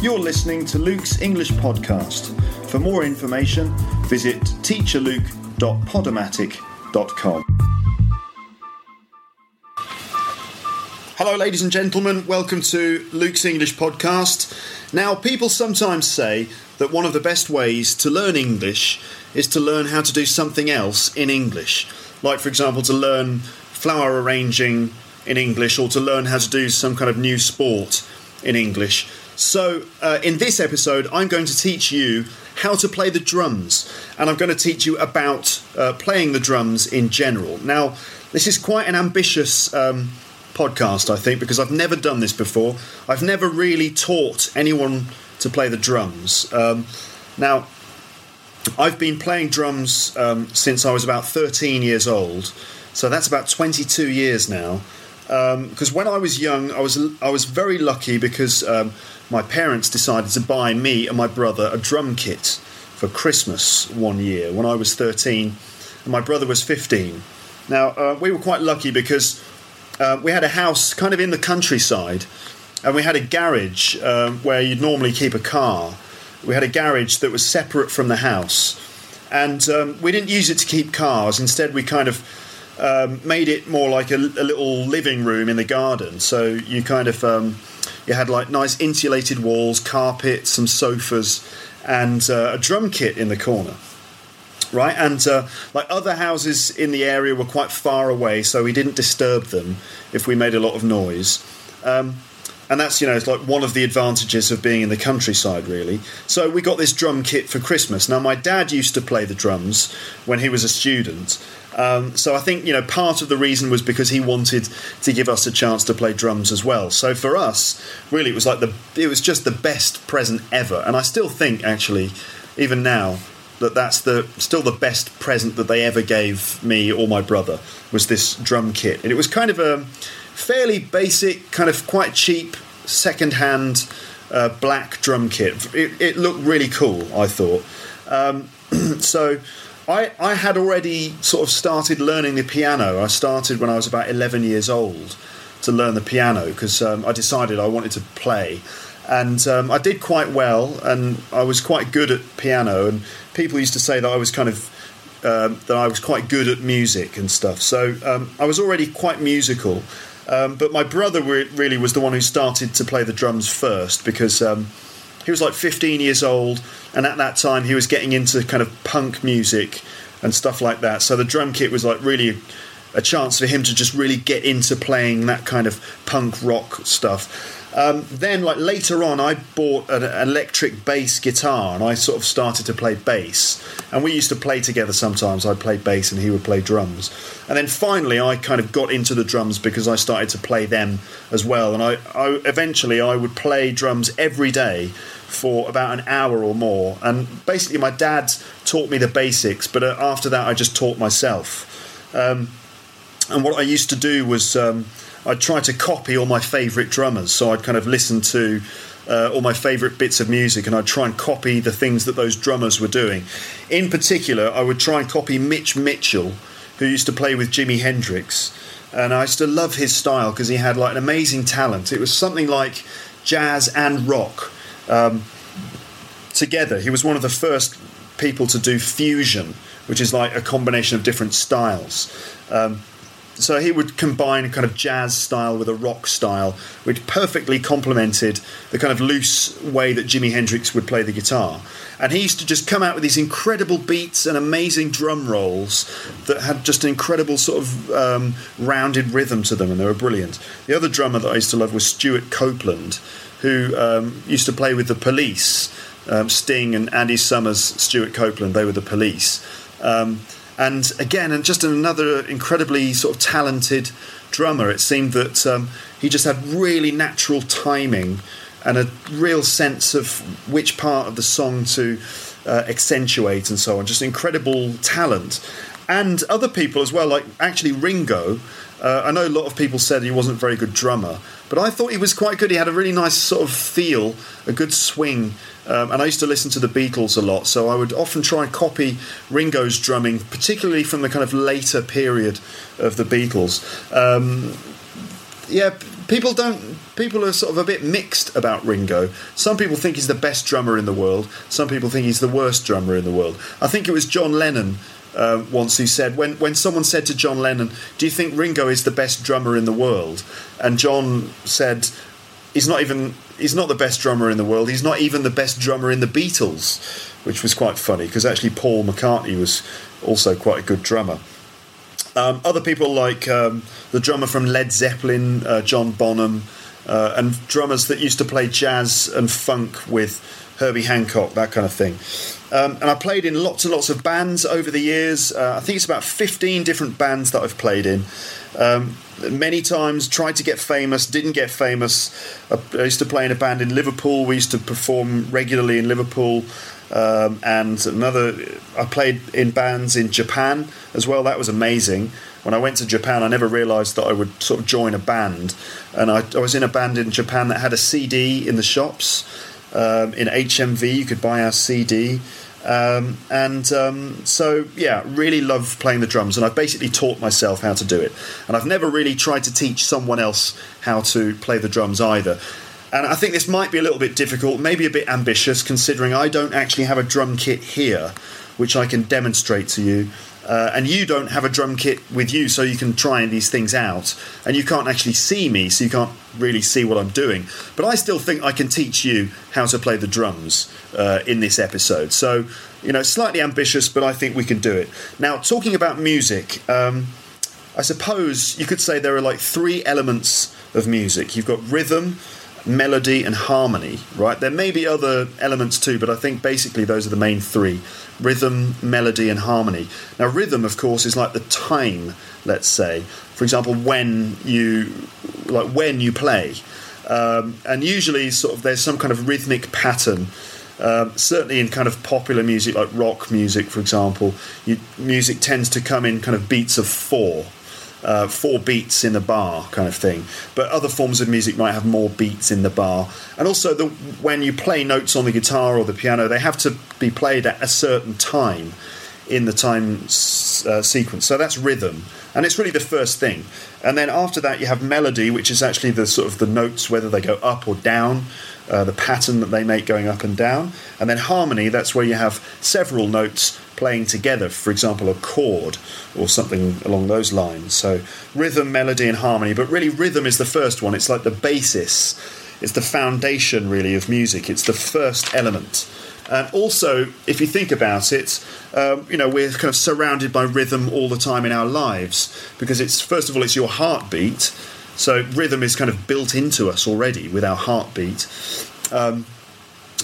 You're listening to Luke's English podcast. For more information, visit teacherluke.podomatic.com. Hello, ladies and gentlemen. Welcome to Luke's English podcast. Now, people sometimes say that one of the best ways to learn English is to learn how to do something else in English. Like, for example, to learn flower arranging in English or to learn how to do some kind of new sport in English. So, uh, in this episode, I'm going to teach you how to play the drums, and I'm going to teach you about uh, playing the drums in general. Now, this is quite an ambitious um, podcast, I think, because I've never done this before. I've never really taught anyone to play the drums. Um, now, I've been playing drums um, since I was about 13 years old, so that's about 22 years now. Because when I was young, I was I was very lucky because um, my parents decided to buy me and my brother a drum kit for Christmas one year when I was 13 and my brother was 15. Now uh, we were quite lucky because uh, we had a house kind of in the countryside, and we had a garage um, where you'd normally keep a car. We had a garage that was separate from the house, and um, we didn't use it to keep cars. Instead, we kind of um, made it more like a, a, little living room in the garden. So you kind of um, you had like nice insulated walls, carpets, some sofas, and uh, a drum kit in the corner right? And uh, like other houses in the area were quite far away, so we didn't disturb them if we made a lot of noise. Um, and that's you know it's like one of the advantages of being in the countryside, really. So we got this drum kit for Christmas. Now my dad used to play the drums when he was a student. Um, so I think you know part of the reason was because he wanted to give us a chance to play drums as well. So for us, really, it was like the it was just the best present ever. And I still think actually, even now, that that's the still the best present that they ever gave me or my brother was this drum kit, and it was kind of a fairly basic, kind of quite cheap, second-hand uh, black drum kit. It, it, looked really cool, I thought. Um, so. I, I had already sort of started learning the piano. I started when I was about 11 years old to learn the piano because um, I decided I wanted to play and um, I did quite well, and I was quite good at piano. And people used to say that I was kind of uh, that I was quite good at music and stuff. So um, I was already quite musical. Um, but my brother really was the one who started to play the drums first because um, he was like 15 years old, and at that time he was getting into kind of punk music and stuff like that. So the drum kit was like really a chance for him to just really get into playing that kind of punk rock stuff. Um, then, like later on, I bought an electric bass guitar, and I sort of started to play bass. And we used to play together sometimes. I'd play bass, and he would play drums. And then finally, I kind of got into the drums because I started to play them as well. And I, I eventually I would play drums every day for about an hour or more. And basically, my dad taught me the basics, but uh, after that, I just taught myself. Um, and what I used to do was. Um, I'd try to copy all my favourite drummers. So I'd kind of listen to uh, all my favourite bits of music and I'd try and copy the things that those drummers were doing. In particular, I would try and copy Mitch Mitchell, who used to play with Jimi Hendrix. And I used to love his style because he had like an amazing talent. It was something like jazz and rock um, together. He was one of the first people to do fusion, which is like a combination of different styles. Um, so he would combine a kind of jazz style with a rock style, which perfectly complemented the kind of loose way that Jimi Hendrix would play the guitar. And he used to just come out with these incredible beats and amazing drum rolls that had just an incredible sort of um, rounded rhythm to them, and they were brilliant. The other drummer that I used to love was Stewart Copeland, who um, used to play with the Police. Um, Sting and Andy Summers, Stewart Copeland, they were the Police. Um, and again, and just another incredibly sort of talented drummer. It seemed that um, he just had really natural timing and a real sense of which part of the song to uh, accentuate and so on. Just incredible talent. And other people as well, like actually Ringo. Uh, I know a lot of people said he wasn't a very good drummer, but I thought he was quite good. He had a really nice sort of feel, a good swing. Um, and I used to listen to the Beatles a lot, so I would often try and copy Ringo's drumming, particularly from the kind of later period of the Beatles. Um, yeah, people don't. People are sort of a bit mixed about Ringo. Some people think he's the best drummer in the world. Some people think he's the worst drummer in the world. I think it was John Lennon uh, once who said when when someone said to John Lennon, "Do you think Ringo is the best drummer in the world?" and John said, "He's not even he's not the best drummer in the world. He's not even the best drummer in the Beatles," which was quite funny because actually Paul McCartney was also quite a good drummer. Um, other people like um, the drummer from Led Zeppelin, uh, John Bonham, uh, and drummers that used to play jazz and funk with Herbie Hancock, that kind of thing. Um, and I played in lots and lots of bands over the years. Uh, I think it's about 15 different bands that I've played in. Um, many times tried to get famous, didn't get famous. I, I used to play in a band in Liverpool. We used to perform regularly in Liverpool. Um, and another, I played in bands in Japan as well. That was amazing. When I went to Japan, I never realised that I would sort of join a band, and I, I was in a band in Japan that had a CD in the shops. Um, in HMV, you could buy our CD. Um, and um, so, yeah, really love playing the drums, and I've basically taught myself how to do it. And I've never really tried to teach someone else how to play the drums either. And I think this might be a little bit difficult, maybe a bit ambitious, considering I don't actually have a drum kit here, which I can demonstrate to you. Uh, and you don't have a drum kit with you, so you can try these things out. And you can't actually see me, so you can't really see what I'm doing. But I still think I can teach you how to play the drums uh, in this episode. So, you know, slightly ambitious, but I think we can do it. Now, talking about music, um, I suppose you could say there are like three elements of music you've got rhythm, melody and harmony, right? There may be other elements too, but I think basically those are the main three rhythm, melody, and harmony. Now, rhythm, of course, is like the time, let's say. For example, when you, like when you play. Um, and usually, sort of, there's some kind of rhythmic pattern. Um, certainly, in kind of popular music like rock music, for example, you, music tends to come in kind of beats of four uh, four beats in a bar kind of thing. But other forms of music might have more beats in the bar. And also, the, when you play notes on the guitar or the piano, they have to be played at a certain time in the time uh, sequence. So that's rhythm, and it's really the first thing. And then after that, you have melody, which is actually the sort of the notes, whether they go up or down uh, the pattern that they make going up and down. And then harmony, that's where you have several notes playing together, for example, a chord or something along those lines. So rhythm, melody, and harmony. But really, rhythm is the first one, it's like the basis, it's the foundation, really, of music, it's the first element. And also, if you think about it, um, you know, we're kind of surrounded by rhythm all the time in our lives because it's, first of all, it's your heartbeat so rhythm is kind of built into us already with our heartbeat. Um,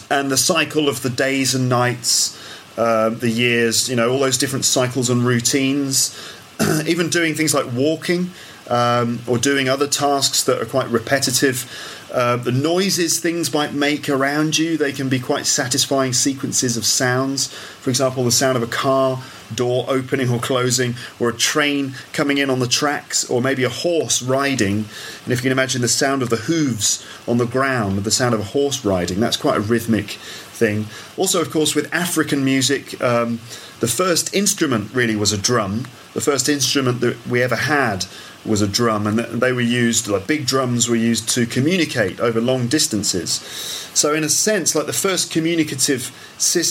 and the cycle of the days and nights, uh, the years, you know, all those different cycles and routines, even doing things like walking um, or doing other tasks that are quite repetitive. Uh, the noises things might make around you, they can be quite satisfying sequences of sounds. For example, the sound of a car door opening or closing, or a train coming in on the tracks, or maybe a horse riding. And if you can imagine the sound of the hooves on the ground, the sound of a horse riding, that's quite a rhythmic thing. Also, of course, with African music, um, the first instrument really was a drum. The first instrument that we ever had was a drum, and they were used, like big drums were used to communicate over long distances. So, in a sense, like the first communicative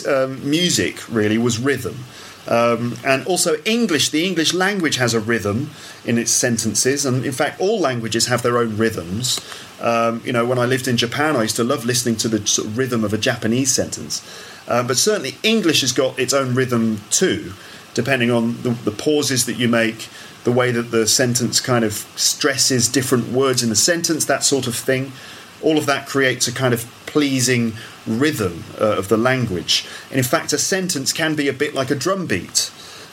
um, music really was rhythm. Um, and also English, the English language has a rhythm in its sentences, and in fact, all languages have their own rhythms. Um, you know, when I lived in Japan, I used to love listening to the sort of rhythm of a Japanese sentence. Uh, but certainly, English has got its own rhythm too, depending on the, the pauses that you make, the way that the sentence kind of stresses different words in the sentence, that sort of thing. All of that creates a kind of pleasing rhythm uh, of the language. And in fact, a sentence can be a bit like a drum beat.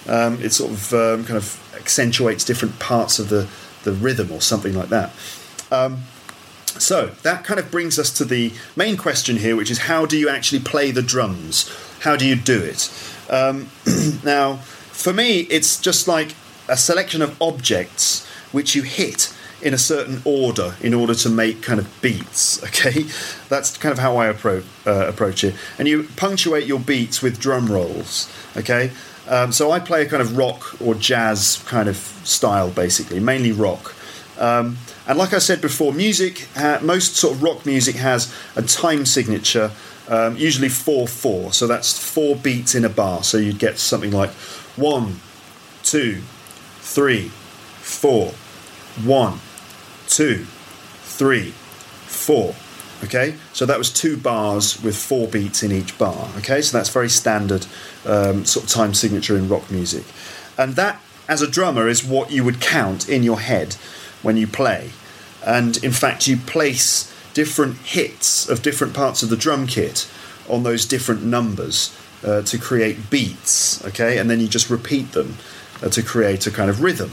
Um, it sort of um, kind of accentuates different parts of the the rhythm or something like that. Um, so that kind of brings us to the main question here, which is how do you actually play the drums? How do you do it? Um, now, for me, it's just like a selection of objects which you hit in a certain order in order to make kind of beats. Okay, that's kind of how I uh, approach it. And you punctuate your beats with drum rolls. Okay, um, so I play a kind of rock or jazz kind of style, basically, mainly rock. Um, and like I said before, music, most sort of rock music has a time signature, um, usually 4 4. So that's four beats in a bar. So you'd get something like one, two, three, four, one, two, three, four. Okay, so that was two bars with four beats in each bar. Okay, so that's very standard um, sort of time signature in rock music. And that, as a drummer, is what you would count in your head when you play. And in fact, you place different hits of different parts of the drum kit on those different numbers uh, to create beats, okay? And then you just repeat them uh, to create a kind of rhythm.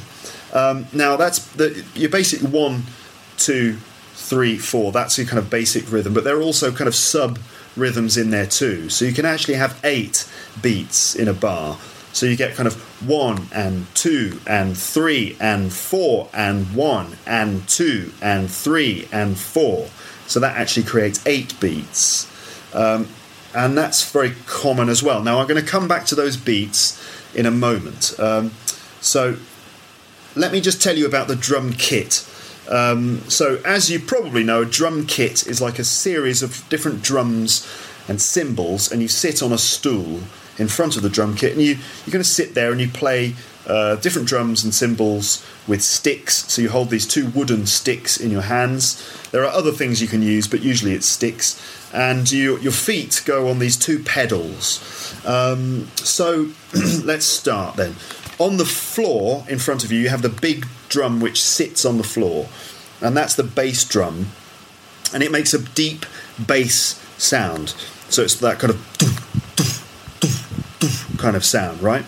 Um, now, that's the, your basic one, two, three, four. That's your kind of basic rhythm, but there are also kind of sub rhythms in there too. So you can actually have eight beats in a bar so you get kind of one and two and three and four and one and two and three and four. So that actually creates eight beats. Um, and that's very common as well. Now I'm going to come back to those beats in a moment. Um, so let me just tell you about the drum kit. Um, so, as you probably know, a drum kit is like a series of different drums and cymbals, and you sit on a stool in front of the drum kit, and you you're going to sit there and you play uh, different drums and cymbals with sticks. So you hold these two wooden sticks in your hands. There are other things you can use, but usually it's sticks. And you, your feet go on these two pedals. Um, so let's start then. On the floor in front of you, you have the big drum which sits on the floor, and that's the bass drum, and it makes a deep bass sound. So it's that kind of kind of sound, right?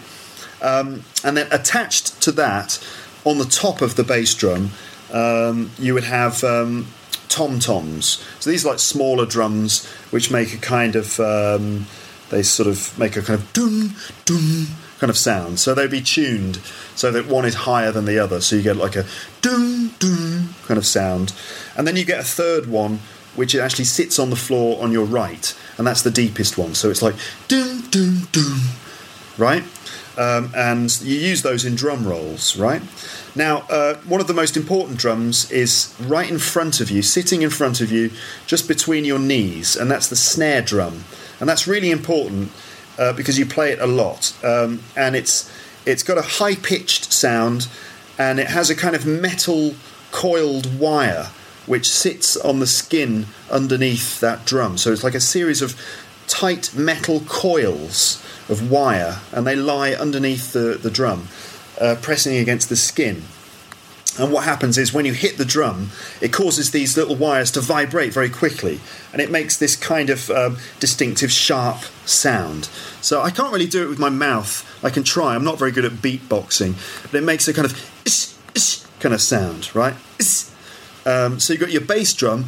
Um, and then attached to that, on the top of the bass drum, um, you would have um, tom toms. So these are like smaller drums which make a kind of um, they sort of make a kind of kind of sound. So they'd be tuned so that one is higher than the other. So you get like a dum dum kind of sound, and then you get a third one which actually sits on the floor on your right, and that's the deepest one. So it's like dum dum dum right? Um, and you use those in drum rolls, right? Now, uh, one of the most important drums is right in front of you, sitting in front of you, just between your knees, and that's the snare drum. And that's really important uh, because you play it a lot. Um, and it's, it's got a high pitched sound, and it has a kind of metal coiled wire which sits on the skin underneath that drum. So it's like a series of tight metal coils of wire, and they lie underneath the, the drum, uh, pressing against the skin. And what happens is when you hit the drum, it causes these little wires to vibrate very quickly, and it makes this kind of um, distinctive, sharp sound. So I can't really do it with my mouth. I can try. I'm not very good at beatboxing, but it makes a kind of kind of sound, right? Um, so you've got your bass drum,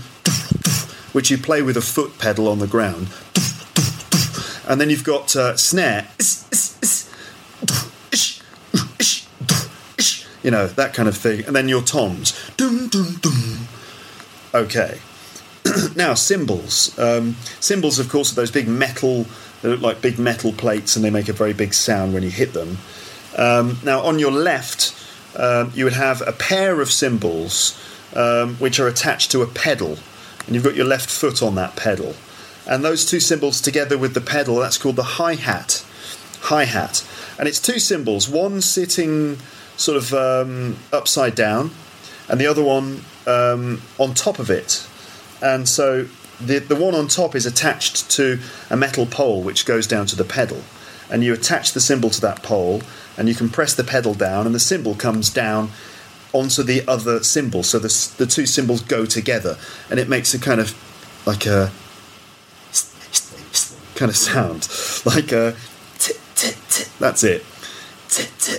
which you play with a foot pedal on the ground and then you've got uh, snare, you know that kind of thing, and then your toms, Okay. now cymbals. Um, cymbals, of course, are those big metal. They look like big metal plates, and they make a very big sound when you hit them. Um, now, on your left, um, you would have a pair of cymbals um, which are attached to a pedal, and you've got your left foot on that pedal and those two cymbals together with the pedal, that's called the hi hat. Hi hat. And it's two cymbals, one sitting sort of um, upside down, and the other one um, on top of it. And so the, the one on top is attached to a metal pole which goes down to the pedal. And you attach the cymbal to that pole, and you can press the pedal down, and the cymbal comes down onto the other cymbal. So the, the two cymbals go together, and it makes a kind of like a kind of sound, like a. That's it.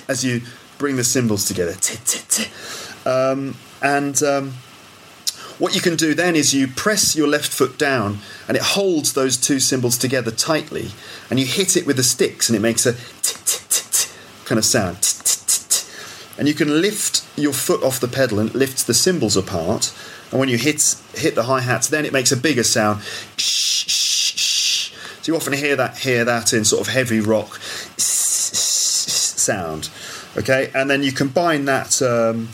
As you bring the cymbals together. Um, and um, what you can do then is you press your left foot down and it holds those two cymbals together tightly and you hit it with the sticks and it makes a kind of sound. And you can lift your foot off the pedal and it lifts the cymbals apart. And when you hit hit the hi hats, then it makes a bigger sound. So you often hear that hear that in sort of heavy rock sound. Okay, and then you combine that. Um,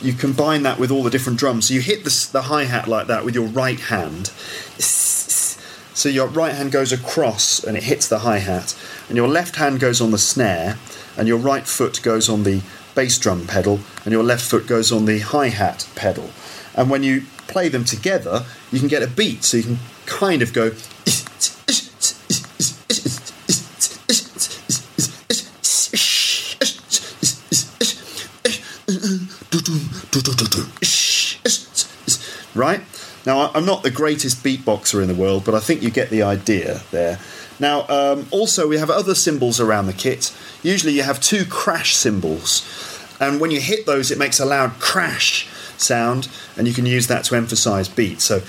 you combine that with all the different drums. So you hit the, the hi hat like that with your right hand. So your right hand goes across and it hits the hi hat, and your left hand goes on the snare, and your right foot goes on the bass drum pedal, and your left foot goes on the hi hat pedal. And when you play them together, you can get a beat. So you can kind of go. Right? Now, I'm not the greatest beatboxer in the world, but I think you get the idea there. Now, um, also, we have other cymbals around the kit. Usually, you have two crash cymbals, and when you hit those, it makes a loud crash sound, and you can use that to emphasize beat. So,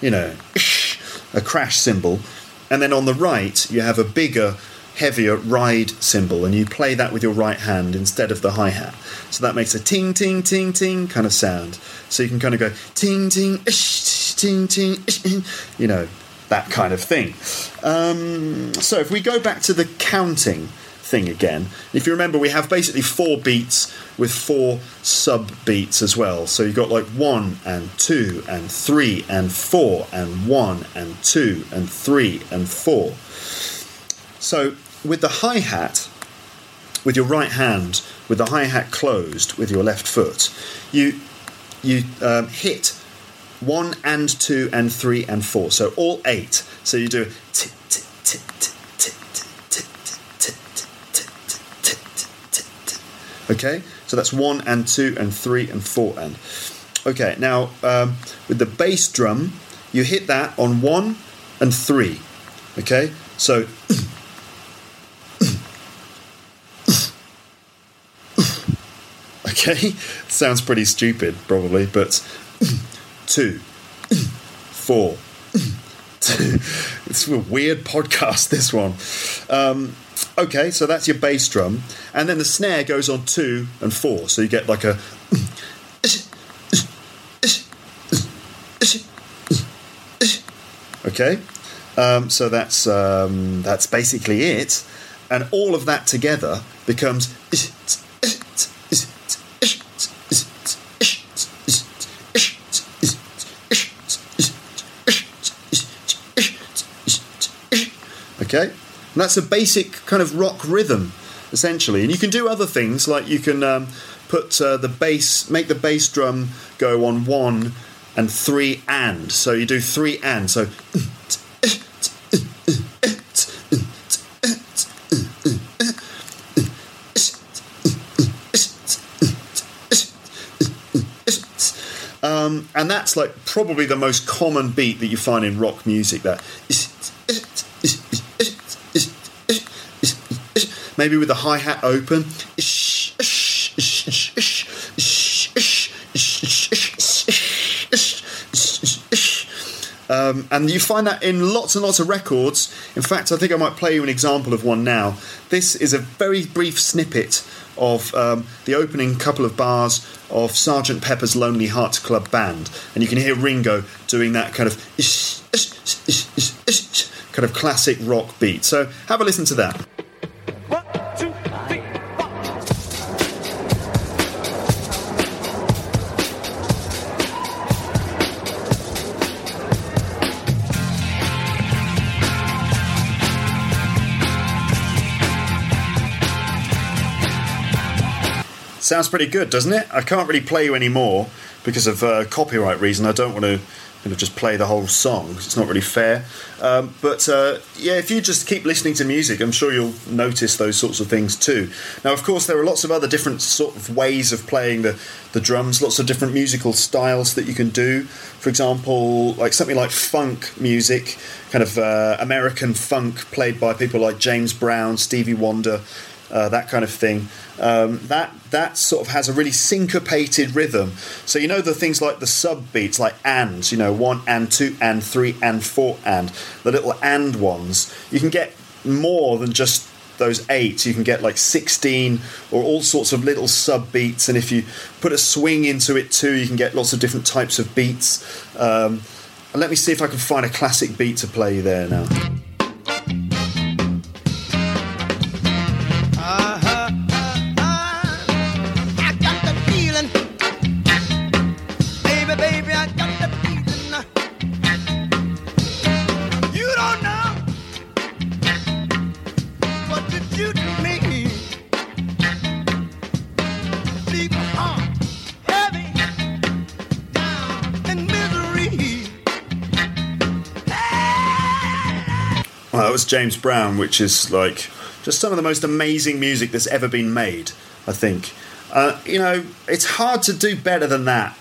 you know, a crash cymbal, and then on the right, you have a bigger heavier ride cymbal and you play that with your right hand instead of the hi hat. So that makes a ting ting ting ting kind of sound. So you can kind of go ting ting ish, ting ting ish, you know, that kind of thing. Um, so if we go back to the counting thing again, if you remember, we have basically four beats with four sub beats as well. So you've got like one and two and three and four and one and two and three and four. So with the hi hat, with your right hand, with the hi hat closed with your left foot, you you um, hit one and two and three and four, so all eight. So you do okay. So that's one and two and three and four and okay. Now um, with the bass drum, you hit that on one and three. Okay, so. Okay, sounds pretty stupid, probably, but two, four. It's a weird podcast, this one. Um, okay, so that's your bass drum, and then the snare goes on two and four, so you get like a. Okay, um, so that's um, that's basically it, and all of that together becomes Okay, and that's a basic kind of rock rhythm, essentially. And you can do other things like you can um, put uh, the bass, make the bass drum go on one and three and. So you do three and. So. Um, and that's like probably the most common beat that you find in rock music. That maybe with the hi hat open. Um, and you find that in lots and lots of records. In fact, I think I might play you an example of one now. This is a very brief snippet of um, the opening couple of bars of Sergeant Pepper's Lonely Hearts Club Band, and you can hear Ringo doing that kind of kind of classic rock beat. So have a listen to that. Sounds pretty good, doesn't it? I can't really play you anymore because of uh, copyright reason. I don't want to you know, just play the whole song. It's not really fair. Um, but uh, yeah, if you just keep listening to music, I'm sure you'll notice those sorts of things too. Now, of course, there are lots of other different sort of ways of playing the, the drums, lots of different musical styles that you can do. For example, like something like funk music, kind of uh, American funk played by people like James Brown, Stevie Wonder uh, that kind of thing. Um, that that sort of has a really syncopated rhythm. So you know the things like the sub beats, like and, you know, one and two and three and four and the little and ones. You can get more than just those eight. You can get like sixteen or all sorts of little sub beats, and if you put a swing into it too, you can get lots of different types of beats. Um, let me see if I can find a classic beat to play there now. James Brown, which is like just some of the most amazing music that's ever been made, I think. Uh, you know, it's hard to do better than that.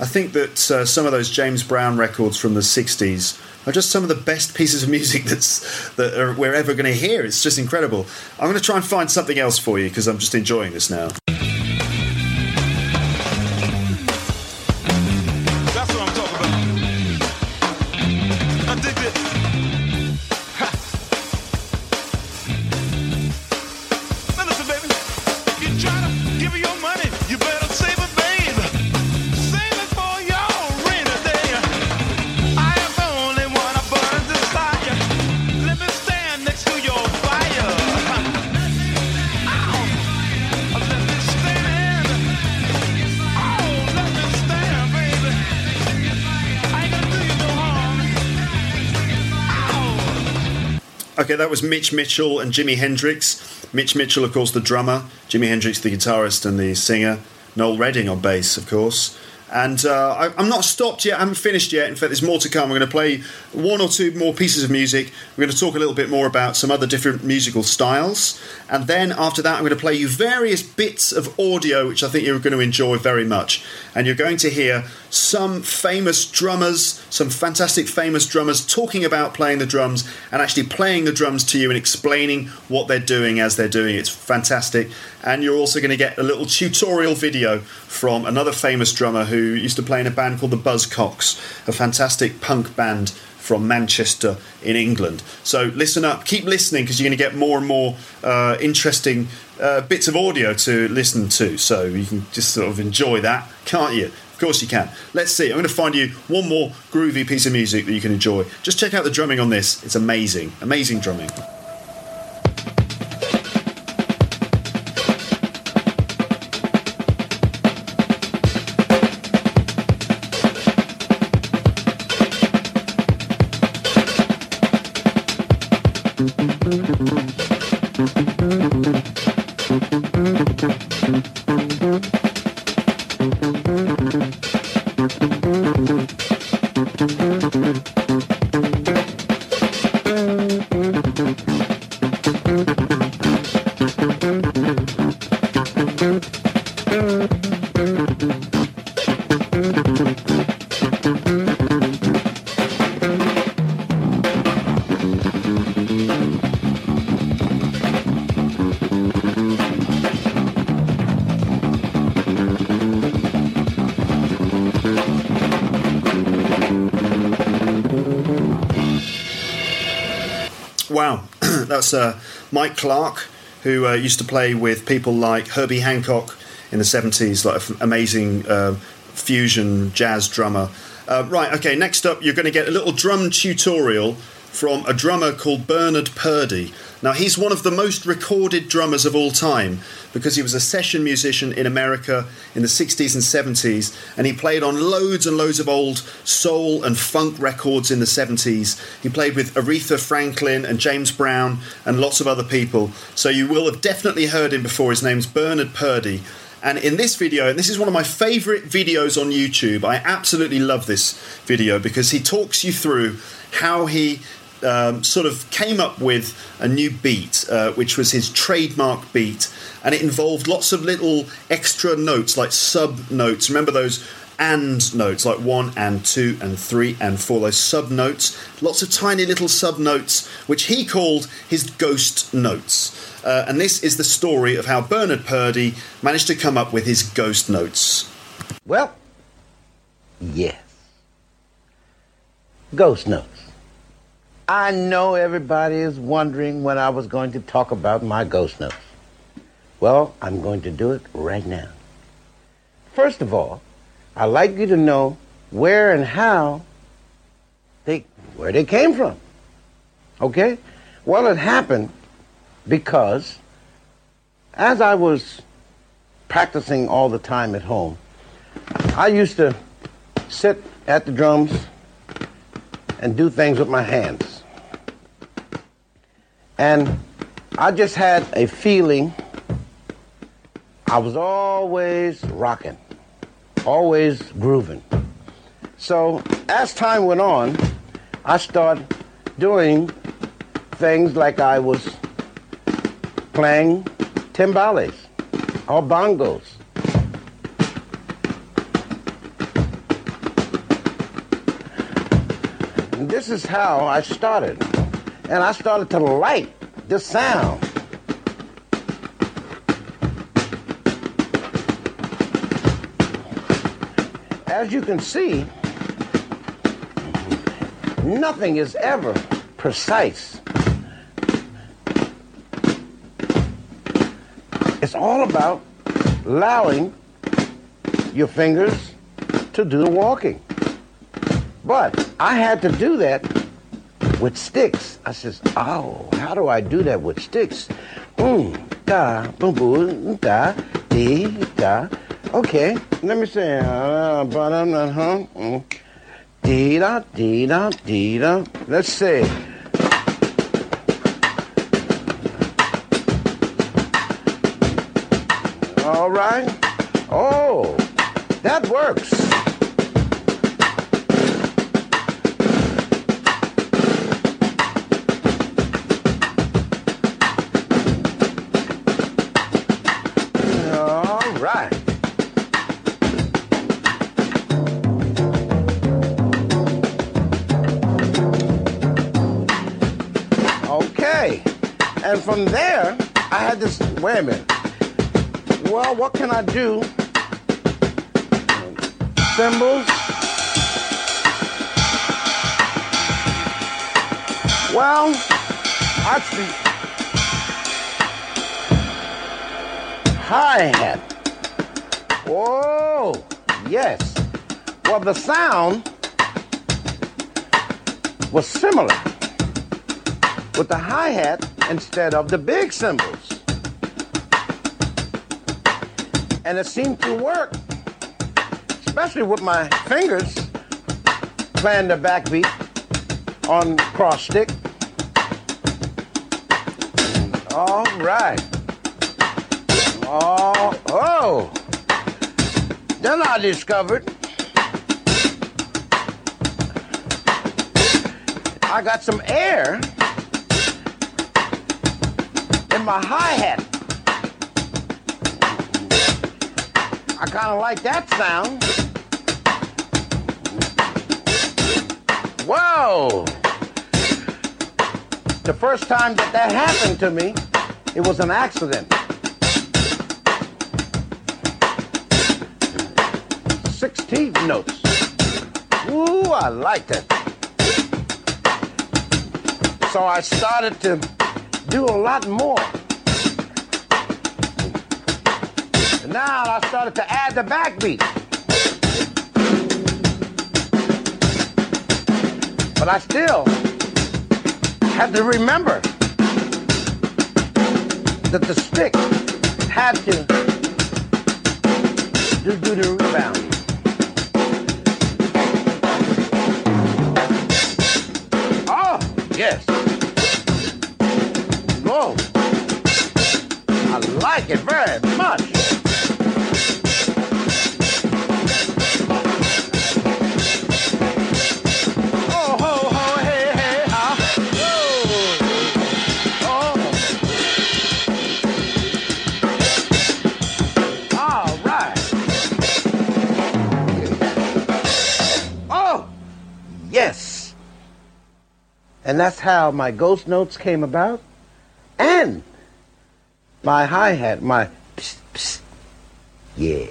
I think that uh, some of those James Brown records from the 60s are just some of the best pieces of music that's that are, we're ever going to hear. It's just incredible. I'm going to try and find something else for you because I'm just enjoying this now. Okay, that was Mitch Mitchell and Jimi Hendrix. Mitch Mitchell, of course, the drummer. Jimi Hendrix, the guitarist and the singer. Noel Redding on bass, of course. And uh, I, I'm not stopped yet. I haven't finished yet. In fact, there's more to come. We're going to play one or two more pieces of music. We're going to talk a little bit more about some other different musical styles. And then after that, I'm going to play you various bits of audio, which I think you're going to enjoy very much. And you're going to hear some famous drummers, some fantastic famous drummers talking about playing the drums and actually playing the drums to you and explaining what they're doing as they're doing. It's fantastic. And you're also going to get a little tutorial video from another famous drummer who used to play in a band called the Buzzcocks, a fantastic punk band from Manchester in England. So listen up, keep listening because you're going to get more and more uh, interesting uh, bits of audio to listen to. So you can just sort of enjoy that, can't you? Of course you can. Let's see. I'm going to find you one more groovy piece of music that you can enjoy. Just check out the drumming on this. It's amazing. Amazing drumming. Wow, that's uh, Mike Clark, who uh, used to play with people like Herbie Hancock in the 70s, like an amazing uh, fusion jazz drummer. Uh, right, okay, next up, you're going to get a little drum tutorial from a drummer called Bernard Purdie. Now, he's one of the most recorded drummers of all time because he was a session musician in America in the 60s and 70s, and he played on loads and loads of old soul and funk records in the 70s. He played with Aretha Franklin and James Brown and lots of other people, so you will have definitely heard him before. His name's Bernard Purdie. And in this video, and this is one of my favorite videos on YouTube, I absolutely love this video because he talks you through how he um, sort of came up with a new beat, uh, which was his trademark beat, and it involved lots of little extra notes, like sub notes. Remember those and notes, like one and two and three and four, those sub notes, lots of tiny little sub notes, which he called his ghost notes. Uh, and this is the story of how Bernard Purdie managed to come up with his ghost notes. Well, yes. Ghost notes. I know everybody is wondering when I was going to talk about my ghost notes. Well, I'm going to do it right now. First of all, I'd like you to know where and how they where they came from. Okay? Well, it happened because as I was practicing all the time at home, I used to sit at the drums and do things with my hands. And I just had a feeling I was always rocking, always grooving. So as time went on, I started doing things like I was playing timbales or bongos. And this is how I started. And I started to like the sound. As you can see, nothing is ever precise. It's all about allowing your fingers to do the walking. But I had to do that with sticks. I says, oh, how do I do that with sticks? Boom, da, boom, boom, da, dee, da. Okay, let me say, uh, but I'm not? Mm. Dee da, da, da. Let's see. All right. Oh, that works. All right. Okay. And from there, I had this, wait a minute. Well, what can I do? Cymbals. Well, I see. Hi-hat. Whoa, oh, yes. Well, the sound was similar with the hi-hat instead of the big cymbals. And it seemed to work, especially with my fingers playing the backbeat on cross stick. All right. Oh, oh. Then I discovered I got some air in my hi-hat. I kind of like that sound. Whoa! The first time that that happened to me, it was an accident. 16 notes. Ooh, I like that. So I started to do a lot more. Now I started to add the backbeat. But I still had to remember that the stick had to do, do the rebound. Oh, yes. Whoa. I like it very And that's how my ghost notes came about. And my hi hat, my psst, psst. Yeah.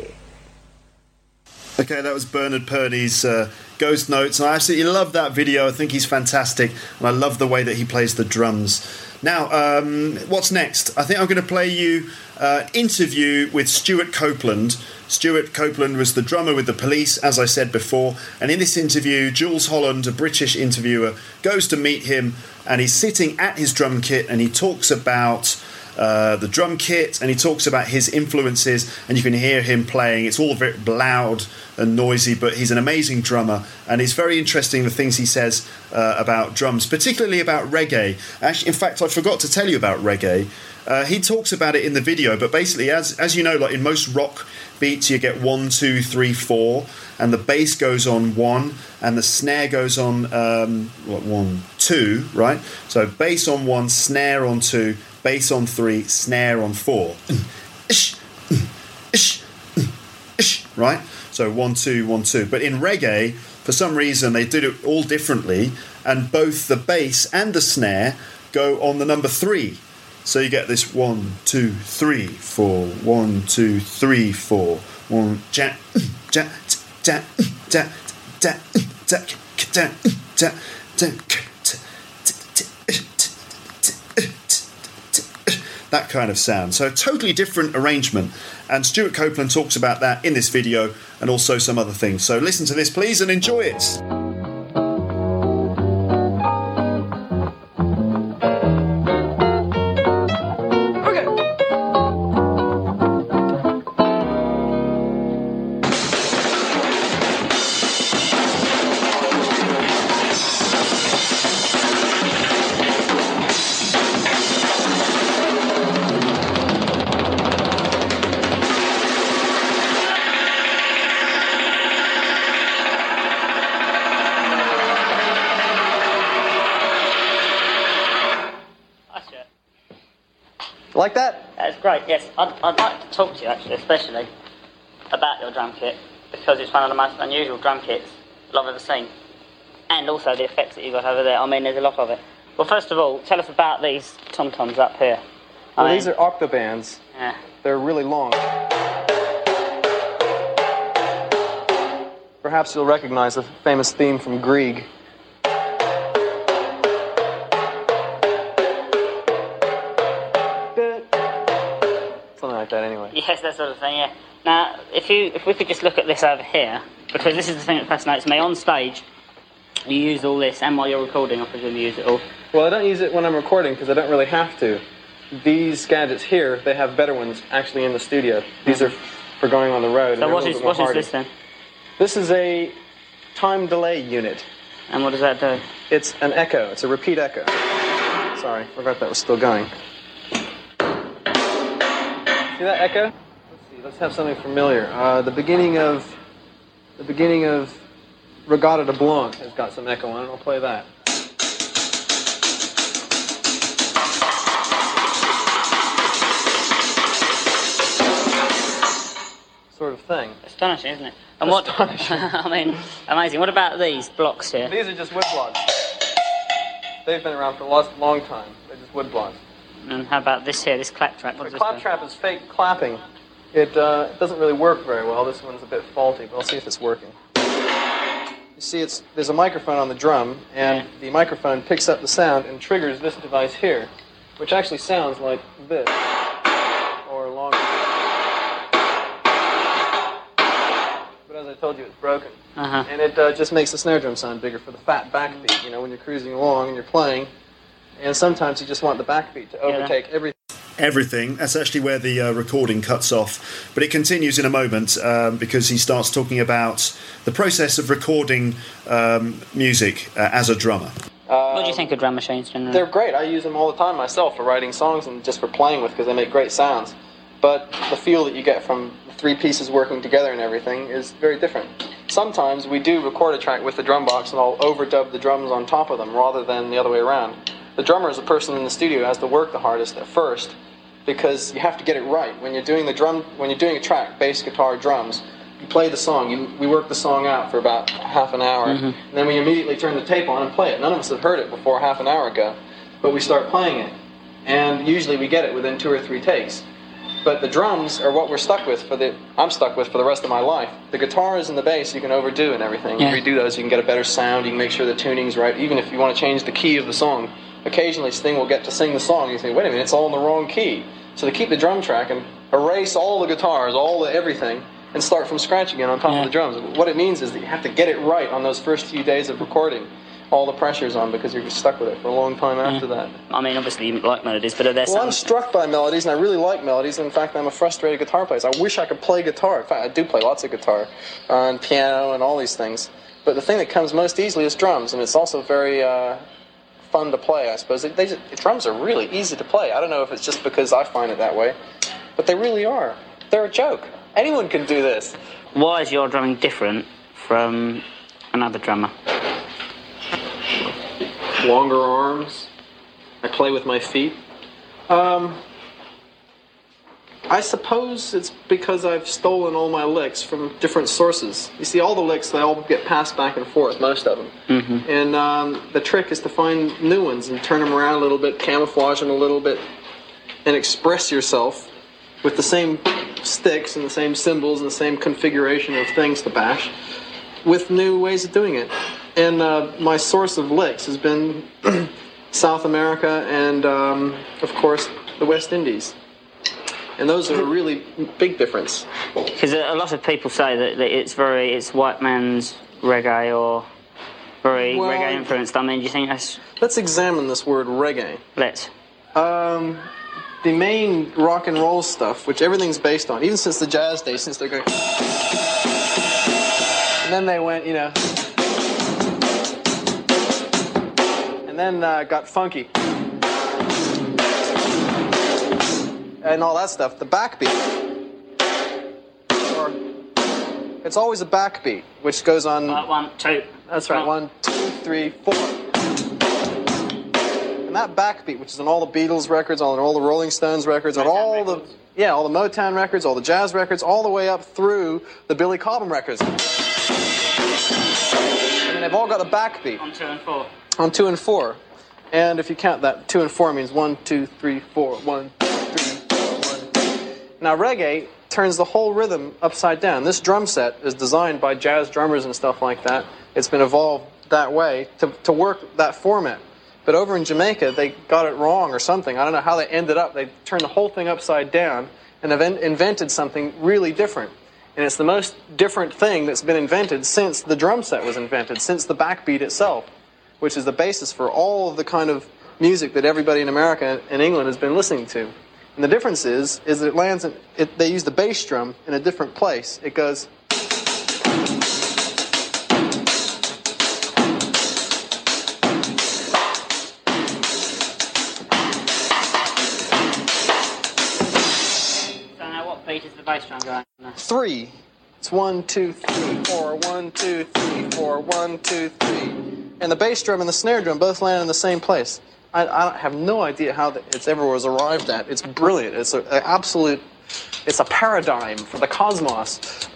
Okay, that was Bernard Purdie's uh, Ghost Notes, and I absolutely love that video. I think he's fantastic, and I love the way that he plays the drums. Now, um, what's next? I think I'm going to play you uh, an interview with Stewart Copeland. Stewart Copeland was the drummer with the police, as I said before, and in this interview, Jools Holland, a British interviewer, goes to meet him, and he's sitting at his drum kit, and he talks about uh, the drum kit and he talks about his influences and you can hear him playing. It's all very loud and noisy but he's an amazing drummer and it's very interesting the things he says uh, about drums particularly about reggae. Actually in fact i forgot to tell you about reggae. Uh, he talks about it in the video but basically as as you know like in most rock beats you get one two three four and the bass goes on one and the snare goes on um, what one two right so bass on one snare on two bass on three, snare on four. Right? So one, two, one, two. But in reggae, for some reason, they did it all differently, and both the bass and the snare go on the number three. So you get this one, two, three, four, one, two, three, four, one, ja, ja, ja, ja, ja, ja, ja, ja, ja, that kind of sound. So, a totally different arrangement. And Stewart Copeland talks about that in this video and also some other things. So, listen to this, please, and enjoy it. Like that? That's great, yes. I'd, I'd like to talk to you, actually, especially about your drum kit, because it's one of the most unusual drum kits I've ever seen. And also the effects that you've got over there. I mean, there's a lot of it. Well, first of all, tell us about these tom-toms up here. I Well, mean, these are Octobans. Yeah. They're really long. Perhaps you'll recognize the famous theme from Grieg. Yes, that sort of thing, yeah. Now, if you if we could just look at this over here, because this is the thing that fascinates me. On stage, you use all this, and while you're recording, I presume you use it all. Well, I don't use it when I'm recording because I don't really have to. These gadgets here, they have better ones actually in the studio. These are for going on the road. So what is little bit more what is this then? This is a time delay unit. And what does that do? It's an echo. It's a repeat echo. Sorry, forgot that was still going. See that echo? Let's see. Let's have something familiar. Uh, the beginning of the beginning of Reggatta de Blanc has got some echo on it. I'll play that. Sort of thing. Astonishing, isn't it? And what? I mean, amazing. What about these blocks here? These are just wood blocks. They've been around for a long time. They're just wood blocks. And how about this here? This clap trap? What The does this clap trap is fake clapping. It uh, doesn't really work very well. This one's a bit faulty, but I'll see if it's working. You see, it's there's a microphone on the drum, and the microphone picks up the sound and triggers this device here, which actually sounds like this, or longer. But as I told you, it's broken. Uh-huh. And it uh, just makes the snare drum sound bigger for the fat backbeat, you know, when you're cruising along and you're playing. And sometimes you just want the backbeat to overtake everything. everything. That's actually where the uh, recording cuts off. But it continues in a moment um, because he starts talking about the process of recording um, music uh, as a drummer. what do you think of drum machines generally? They're great. I use them all the time myself for writing songs and just for playing with because they make great sounds. But the feel that you get from the three pieces working together and everything is very different. Sometimes we do record a track with the drum box and I'll overdub the drums on top of them rather than the other way around. The drummer is the person in the studio who has to work the hardest at first because you have to get it right. When you're doing the drum when you're doing a track, bass, guitar, drums, you play the song. You, we work the song out for about half an hour, mm-hmm. and then we immediately turn the tape on and play it. None of us had heard it before half an hour ago, but we start playing it, and usually we get it within two or three takes. But the drums are what we're stuck with for the. I'm stuck with for the rest of my life. The guitars and the bass you can overdo and everything. Yeah. You redo those, you can get a better sound. You can make sure the tuning's right. Even if you want to change the key of the song, occasionally Sting will get to sing the song. You think, wait a minute, it's all in the wrong key. So they keep the drum track and erase all the guitars, all the everything, and start from scratch again on top Yeah. of the drums. What it means is that you have to get it right on those first few days of recording. All the pressure's on because you're stuck with it for a long time after that. I mean, obviously you like melodies, but are there Well, some? I'm struck by melodies, and I really like melodies. And in fact, I'm a frustrated guitar player. I wish I could play guitar. In fact, I do play lots of guitar uh, and piano and all these things. But the thing that comes most easily is drums, and it's also very uh, fun to play. I suppose they, they just, drums are really easy to play. I don't know if it's just because I find it that way, but they really are. They're a joke. Anyone can do this. Why is your drumming different from another drummer? longer arms. I play with my feet. Um, I suppose it's because I've stolen all my licks from different sources. You see, all the licks, they all get passed back and forth, most of them. And um, the trick is to find new ones and turn them around a little bit, camouflage them a little bit, and express yourself with the same sticks and the same cymbals and the same configuration of things to bash with new ways of doing it. And uh, my source of licks has been South America and, um, of course, the West Indies. And those are a really big difference. Because a lot of people say that, that it's very it's white man's reggae or very Well- reggae influenced. I mean, do you think that's Let's examine this word reggae. let's? Um, the main rock and roll stuff, which everything's based on, even since the jazz days, since they're going. And then they went, you know. And then uh, got funky. And all that stuff. The backbeat. Or, it's always a backbeat, which goes on. Like one, two. That's right. One, two, three, four. And that backbeat, which is on all the Beatles records, on all the Rolling Stones records, on all the yeah, all the Motown records, all the jazz records, all the way up through the Billy Cobham records. And they've all got the backbeat On two and four. on two and four. And if you count that, two and four means one, two, three, four, one, Now reggae turns the whole rhythm upside down. This drum set is designed by jazz drummers and stuff like that. It's been evolved that way to, to work that format. But over in Jamaica, they got it wrong or something. I don't know how they ended up. They turned the whole thing upside down and have in- invented something really different. And it's the most different thing that's been invented since the drum set was invented, since the backbeat itself which is the basis for all of the kind of music that everybody in America and England has been listening to. And the difference is, is that it lands in, it, they use the bass drum in a different place. It goes. So now what beat is the bass drum going? on? three. It's one, two, three, four, one, two, three, four, one, two, three. And the bass drum and the snare drum both land in the same place. I, I have no idea how the, it's ever was arrived at. It's brilliant. It's an absolute, it's a paradigm for the cosmos.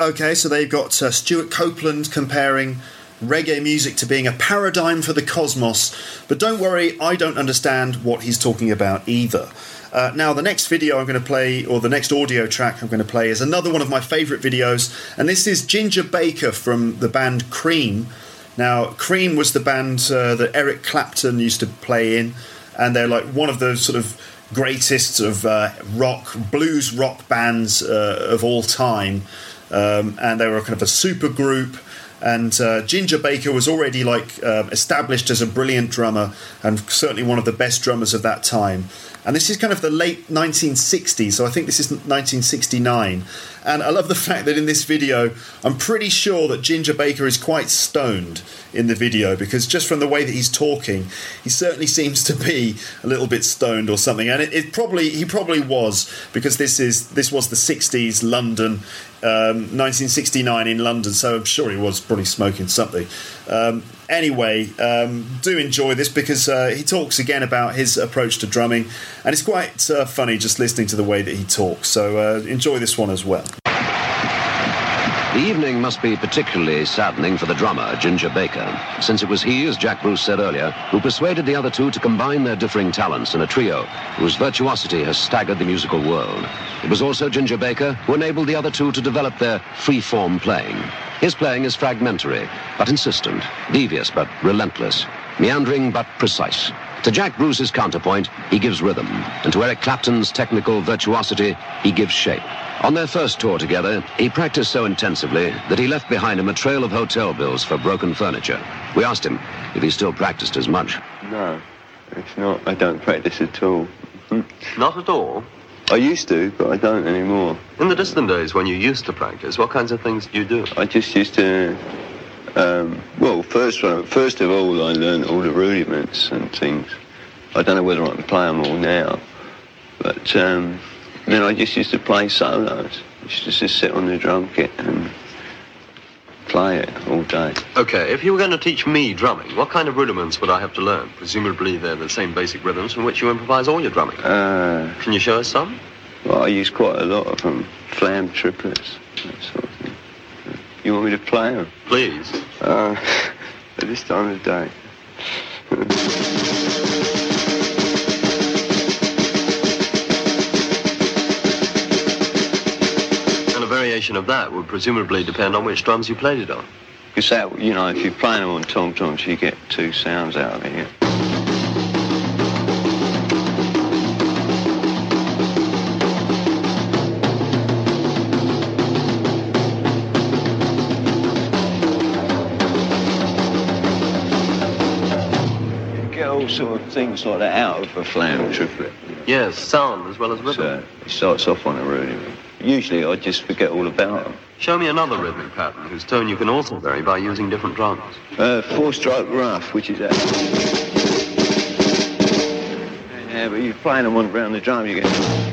Okay, so they've got uh, Stewart Copeland comparing reggae music to being a paradigm for the cosmos. But don't worry, I don't understand what he's talking about either. Uh, now, the next video I'm going to play, or the next audio track I'm going to play, is another one of my favourite videos, and this is Ginger Baker from the band Cream. Now, Cream was the band uh, that Eric Clapton used to play in, and they're like one of the sort of greatest of uh, rock, blues rock bands uh, of all time. Um, and they were kind of a super group. And uh, Ginger Baker was already like uh, established as a brilliant drummer and certainly one of the best drummers of that time. And this is kind of the late 1960s, so I think this is 1969. And I love the fact that in this video, I'm pretty sure that Ginger Baker is quite stoned in the video because just from the way that he's talking, he certainly seems to be a little bit stoned or something. And it, it probably he probably was because this is this was the 60s London. Um, 1969 in London, so I'm sure he was probably smoking something. Um, anyway, um, do enjoy this because uh, he talks again about his approach to drumming, and it's quite uh, funny just listening to the way that he talks. So uh, enjoy this one as well. The evening must be particularly saddening for the drummer, Ginger Baker, since it was he, as Jack Bruce said earlier, who persuaded the other two to combine their differing talents in a trio whose virtuosity has staggered the musical world. It was also Ginger Baker who enabled the other two to develop their free-form playing. His playing is fragmentary, but insistent, devious but relentless, meandering but precise. To Jack Bruce's counterpoint, he gives rhythm, and to Eric Clapton's technical virtuosity, he gives shape. On their first tour together, he practiced so intensively that he left behind him a trail of hotel bills for broken furniture. We asked him if he still practiced as much. No, it's not. I don't practice at all. Not at all. I used to, but I don't anymore. In the distant days when you used to practice, what kinds of things do you do? I just used to. Um, well, first, first of all, I learned all the rudiments and things. I don't know whether I can play them all now, but um, then I just used to play solos. I Used to just sit on the drum kit and play it all day. Okay, if you were going to teach me drumming, what kind of rudiments would I have to learn? Presumably they're the same basic rhythms from which you improvise all your drumming. Uh, Can you show us some? well, I use quite a lot of them, flam triplets, that sort of thing. You want me to play them? Please. Uh, at this time of day. And a variation of that would presumably depend on which drums you played it on. Because that, you know, if you're playing them on tom toms, you get two sounds out of it. Yeah. Sort of things like that out of a flam triplet. Yes, sound as well as rhythm. So it starts off on a rudiment. Usually I just forget all about them. Show me another rhythmic pattern whose tone you can also vary by using different drums. Uh, four stroke rough, which is that. Yeah, but you're playing them on around the drum, you get.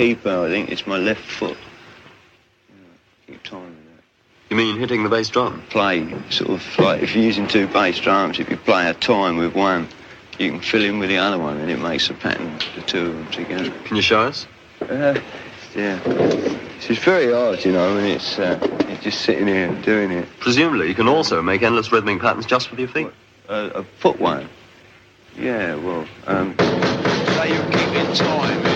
Keeper, I think it's my left foot. Yeah, Keep time that You mean hitting the bass drum? play sort of like if you're using two bass drums, if you play a time with one, you can fill in with the other one, and it makes a pattern, the two of them together. Can you show us? Uh, yeah, it's very hard, you know, and it's uh, you're just sitting here and doing it. Presumably you can also make endless rhythmic patterns just with your feet. Uh, a foot one. Yeah, well, um, say you keep in time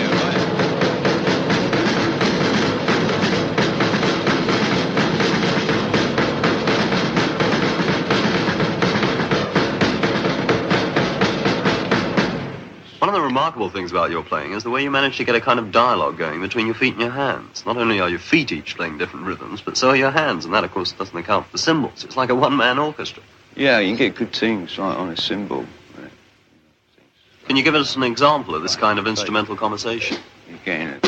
remarkable things about your playing is the way you manage to get a kind of dialogue going between your feet and your hands. Not only are your feet each playing different rhythms, but so are your hands, and that, of course, doesn't account for the cymbals. It's like a one-man orchestra. Yeah, you can get good things like on a cymbal. Can you give us an example of this kind of instrumental conversation? You're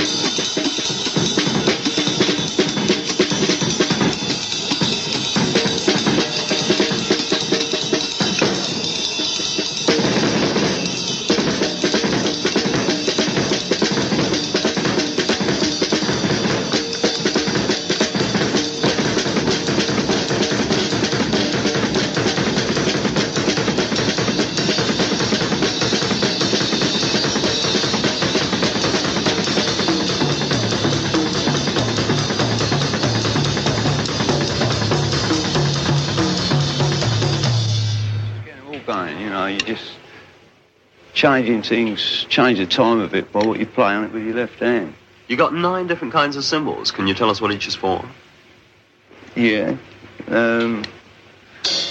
know, you just changing things, change the time a bit by what you play on it with your left hand. You got nine different kinds of cymbals. Can you tell us what each is for? Yeah. Um,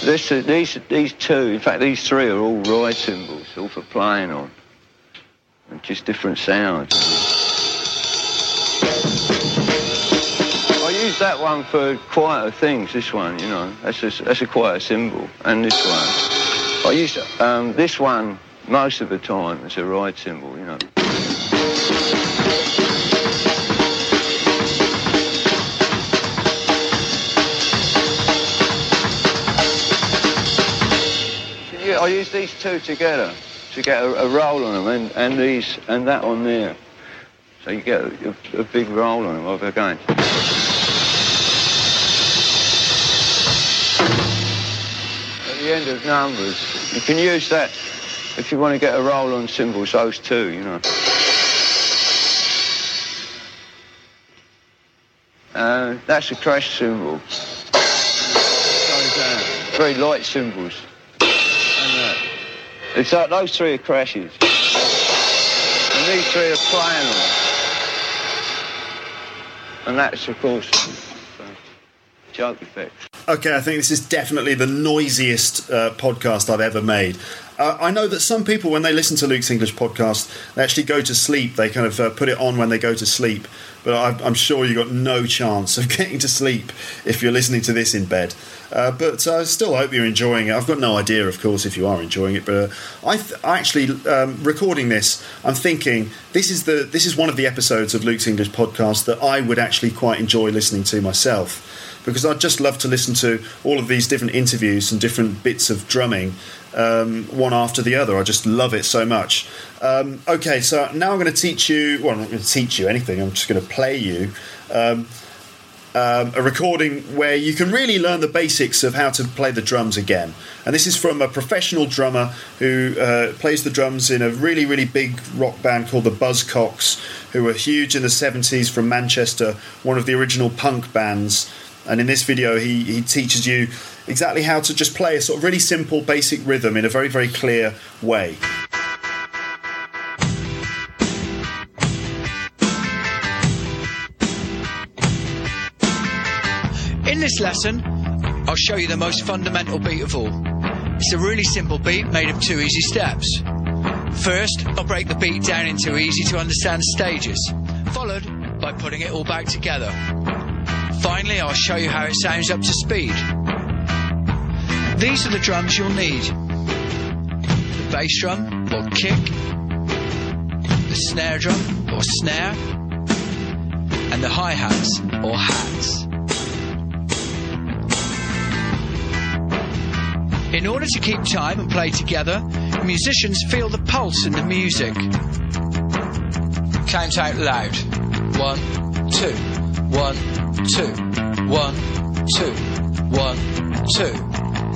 this, uh, these, these two, in fact, these three are all ride cymbals, all for playing on. And just different sounds. I use that one for quieter things, this one, you know. That's a, that's a quieter cymbal. And this one. I use um, this one most of the time as a ride cymbal, you know. Yeah, I use these two together to get a, a roll on them, and, and these and that one there. So you get a, a, a big roll on them over again. The end of numbers. You can use that if you want to get a roll on cymbals, those two, you know. Uh, that's a crash cymbal. Three light cymbals. And, it's like those three are crashes. And these three are playing. And that's, of course, uh. Okay, I think this is definitely the noisiest uh, podcast I've ever made. Uh, I know that some people, when they listen to Luke's English podcast, they actually go to sleep. They kind of uh, put it on when they go to sleep. But I, I'm sure you've got no chance of getting to sleep if you're listening to this in bed. Uh, but I still hope you're enjoying it. I've got no idea, of course, if you are enjoying it. But uh, I, th- I actually um, recording this. I'm thinking this is the this is one of the episodes of Luke's English podcast that I would actually quite enjoy listening to myself because I'd just love to listen to all of these different interviews and different bits of drumming, um, one after the other. I just love it so much. Um, okay, so now I'm going to teach you. Well, I'm not going to teach you anything. I'm just going to play you. Um, um, a recording where you can really learn the basics of how to play the drums again. And this is from a professional drummer who uh, plays the drums in a really, really big rock band called the Buzzcocks, who were huge in the 70s from Manchester, one of the original punk bands. And in this video, he, he teaches you exactly how to just play a sort of really simple, basic rhythm in a very, very clear way. In this lesson, I'll show you the most fundamental beat of all. It's a really simple beat made of two easy steps. First, I'll break the beat down into easy to understand stages, followed by putting it all back together. Finally, I'll show you how it sounds up to speed. These are the drums you'll need the bass drum or kick, the snare drum or snare, and the hi hats or hats. In order to keep time and play together, musicians feel the pulse in the music. Count out loud. One, two, one, two, one, two, one, two.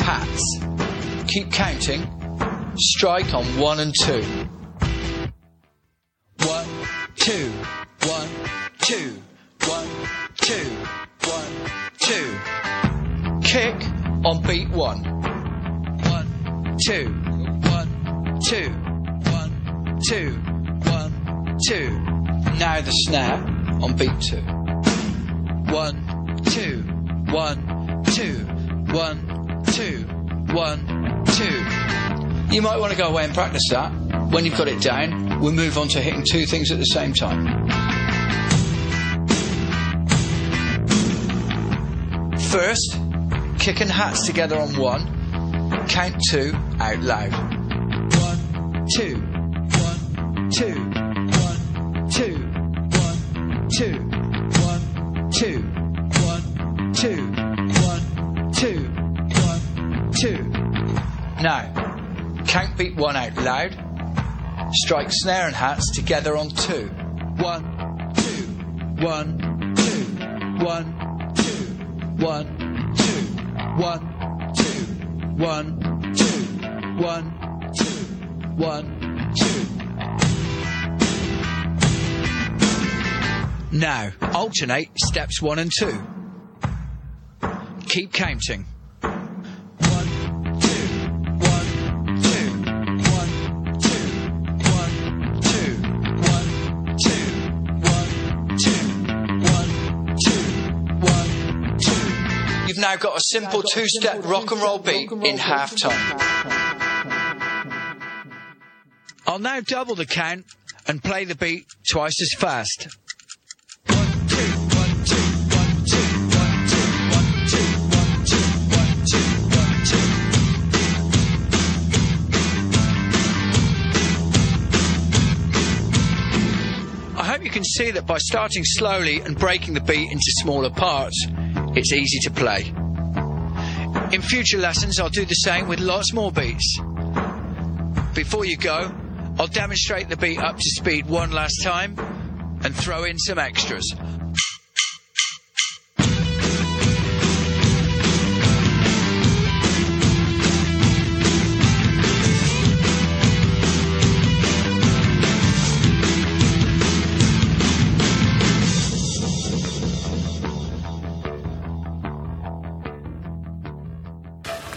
Hats. Keep counting. Strike on one and two. One, two, one, two, one, two, one, two. Kick on beat one. One, two, one, two, one, two, one, two. Now the snare on beat two. One, two, one, two, one, two, one, two. You might want to go away and practice that. When you've got it down, we'll move on to hitting two things at the same time. First, kicking hats together on one. Count two out loud. One, two, one, two, one, two, one, two, Now, count beat one out loud. Strike snare and hats together on two. One, two, one, two, one, two, one, two, one, two, one, two, one, two, one, two. Now, alternate steps one and two. Keep counting. Now I've got a simple two-step rock and roll beat in half time. I'll now double the count and play the beat twice as fast. I hope you can see that by starting slowly and breaking the beat into smaller parts, it's easy to play. In future lessons, I'll do the same with lots more beats. Before you go, I'll demonstrate the beat up to speed one last time and throw in some extras.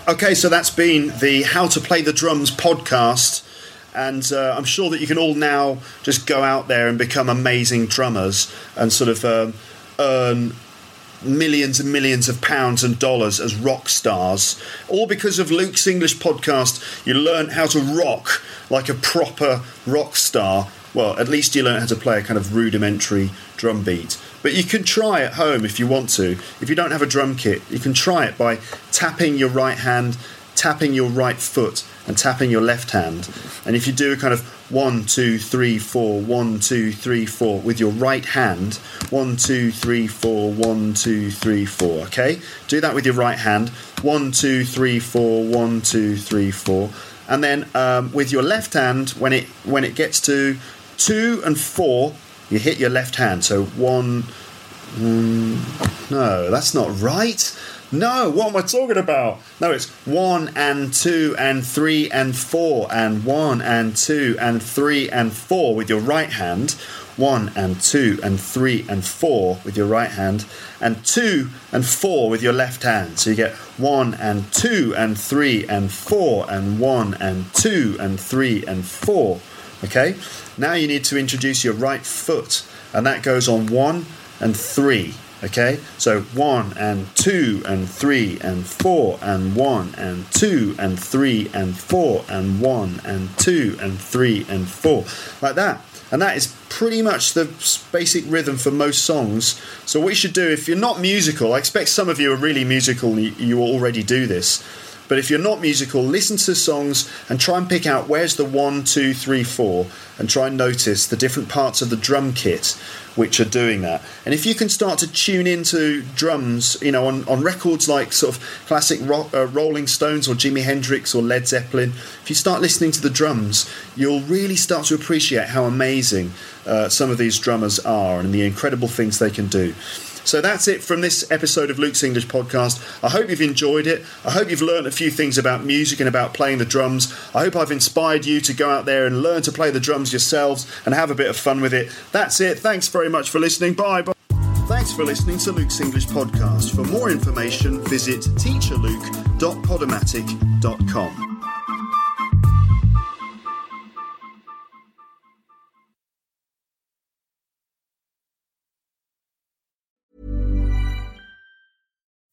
Okay, so that's been the How to Play the Drums podcast. And uh, I'm sure that you can all now just go out there and become amazing drummers and sort of um, earn millions and millions of pounds and dollars as rock stars. All because of Luke's English podcast, you learn how to rock like a proper rock star. Well, at least you learn how to play a kind of rudimentary drum beat. But you can try at home if you want to. If you don't have a drum kit, you can try it by tapping your right hand, tapping your right foot, and tapping your left hand. And if you do a kind of one, two, three, four, one, two, three, four with your right hand, one, two, three, four, one, two, three, four, okay? Do that with your right hand, one, two, three, four, one, two, three, four. And then um, with your left hand, when it when it gets to two and four, you hit your left hand. So one, mm, no, that's not right. No, what am I talking about? No, it's one and two and three and four and one and two and three and four with your right hand. One and two and three and four with your right hand, and two and four with your left hand. So you get one and two and three and four and one and two and three and four. Okay? Now you need to introduce your right foot, and that goes on one and three. Okay, so one and two and three and four and one and two and three and four and one and two and three and four, like that. And that is pretty much the basic rhythm for most songs. So, what you should do if you're not musical, I expect some of you are really musical, you, you already do this. But if you're not musical, listen to songs and try and pick out where's the one, two, three, four, and try and notice the different parts of the drum kit which are doing that. And if you can start to tune into drums, you know, on, on records like sort of classic rock, uh, Rolling Stones or Jimi Hendrix or Led Zeppelin, if you start listening to the drums, you'll really start to appreciate how amazing uh, some of these drummers are and the incredible things they can do. So that's it from this episode of Luke's English podcast. I hope you've enjoyed it. I hope you've learned a few things about music and about playing the drums. I hope I've inspired you to go out there and learn to play the drums yourselves and have a bit of fun with it. That's it. Thanks very much for listening. Bye. Bye. Thanks for listening to Luke's English podcast. For more information, visit teacherluke.podomatic.com.